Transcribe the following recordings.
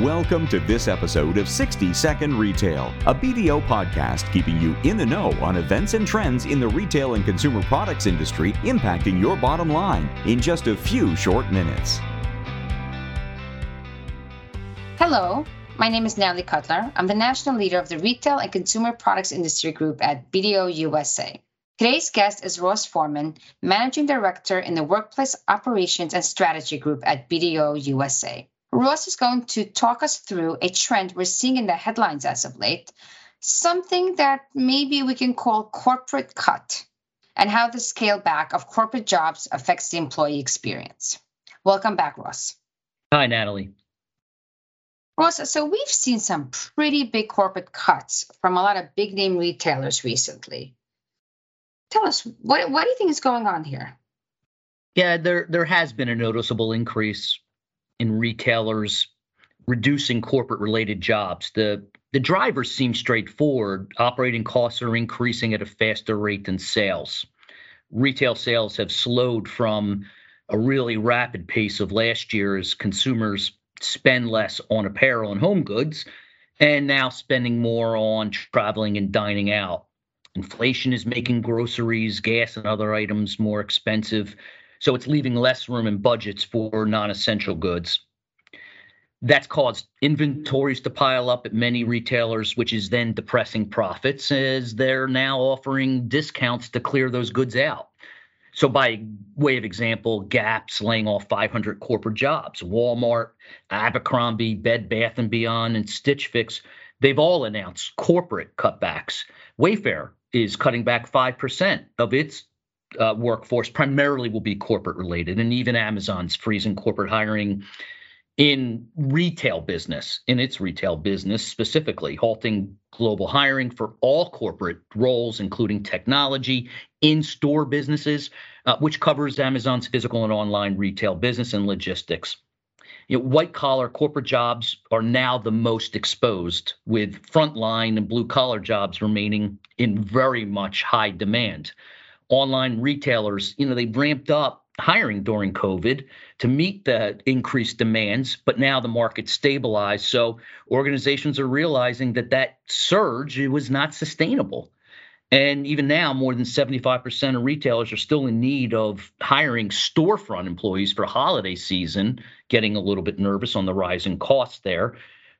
Welcome to this episode of 60 Second Retail, a BDO podcast keeping you in the know on events and trends in the retail and consumer products industry impacting your bottom line in just a few short minutes. Hello, my name is Natalie Cutler. I'm the national leader of the Retail and Consumer Products Industry Group at BDO USA. Today's guest is Ross Forman, Managing Director in the Workplace Operations and Strategy Group at BDO USA. Ross is going to talk us through a trend we're seeing in the headlines as of late, something that maybe we can call corporate cut, and how the scale back of corporate jobs affects the employee experience. Welcome back, Ross. Hi, Natalie. Ross, so we've seen some pretty big corporate cuts from a lot of big name retailers recently. Tell us, what, what do you think is going on here? Yeah, there there has been a noticeable increase in retailers reducing corporate related jobs. The the drivers seem straightforward. Operating costs are increasing at a faster rate than sales. Retail sales have slowed from a really rapid pace of last year as consumers spend less on apparel and home goods and now spending more on traveling and dining out. Inflation is making groceries, gas, and other items more expensive. So it's leaving less room in budgets for non essential goods. That's caused inventories to pile up at many retailers, which is then depressing profits as they're now offering discounts to clear those goods out. So, by way of example, Gap's laying off 500 corporate jobs. Walmart, Abercrombie, Bed Bath and Beyond, and Stitch Fix, they've all announced corporate cutbacks. Wayfair is cutting back 5% of its uh, workforce primarily will be corporate related, and even Amazon's freezing corporate hiring in retail business, in its retail business specifically, halting global hiring for all corporate roles, including technology, in store businesses, uh, which covers Amazon's physical and online retail business and logistics. You know, white collar corporate jobs are now the most exposed, with frontline and blue collar jobs remaining in very much high demand online retailers, you know, they ramped up hiring during COVID to meet the increased demands, but now the market stabilized. So organizations are realizing that that surge it was not sustainable. And even now, more than 75% of retailers are still in need of hiring storefront employees for holiday season, getting a little bit nervous on the rising costs there.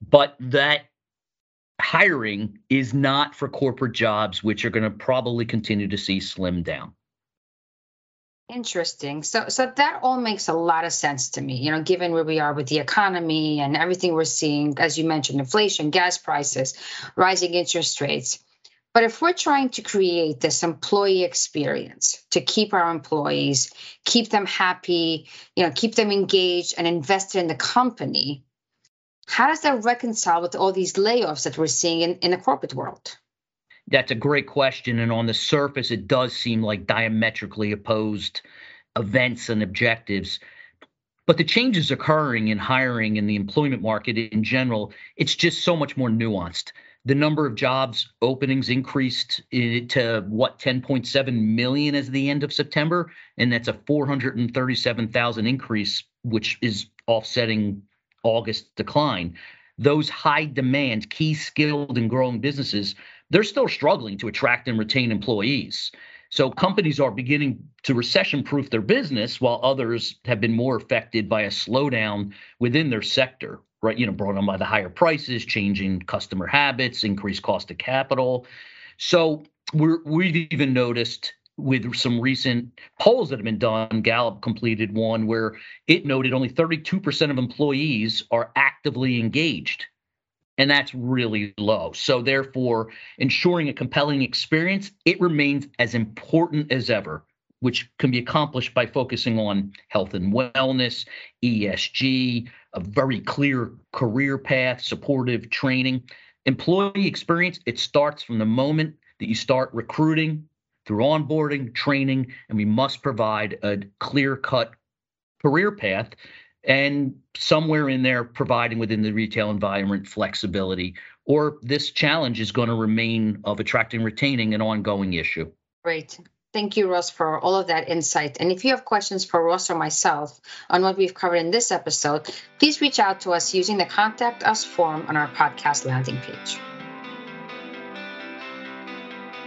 But that hiring is not for corporate jobs, which are going to probably continue to see slim down. Interesting. So so that all makes a lot of sense to me, you know, given where we are with the economy and everything we're seeing, as you mentioned, inflation, gas prices, rising interest rates. But if we're trying to create this employee experience to keep our employees, keep them happy, you know, keep them engaged and invested in the company, how does that reconcile with all these layoffs that we're seeing in, in the corporate world? That's a great question. And on the surface, it does seem like diametrically opposed events and objectives. But the changes occurring in hiring in the employment market in general, it's just so much more nuanced. The number of jobs openings increased eh, to what 10.7 million as the end of September, and that's a 437,000 increase, which is offsetting August decline. Those high demand, key skilled and growing businesses, they're still struggling to attract and retain employees. So companies are beginning to recession proof their business while others have been more affected by a slowdown within their sector, right? You know, brought on by the higher prices, changing customer habits, increased cost of capital. So we're, we've even noticed with some recent polls that have been done, Gallup completed one where it noted only 32% of employees are actively engaged. And that's really low. So, therefore, ensuring a compelling experience, it remains as important as ever, which can be accomplished by focusing on health and wellness, ESG, a very clear career path, supportive training. Employee experience, it starts from the moment that you start recruiting through onboarding, training, and we must provide a clear cut career path and somewhere in there providing within the retail environment flexibility or this challenge is going to remain of attracting retaining an ongoing issue Great. Thank you, Ross, for all of that insight. And if you have questions for Ross or myself on what we've covered in this episode, please reach out to us using the Contact Us form on our podcast landing page.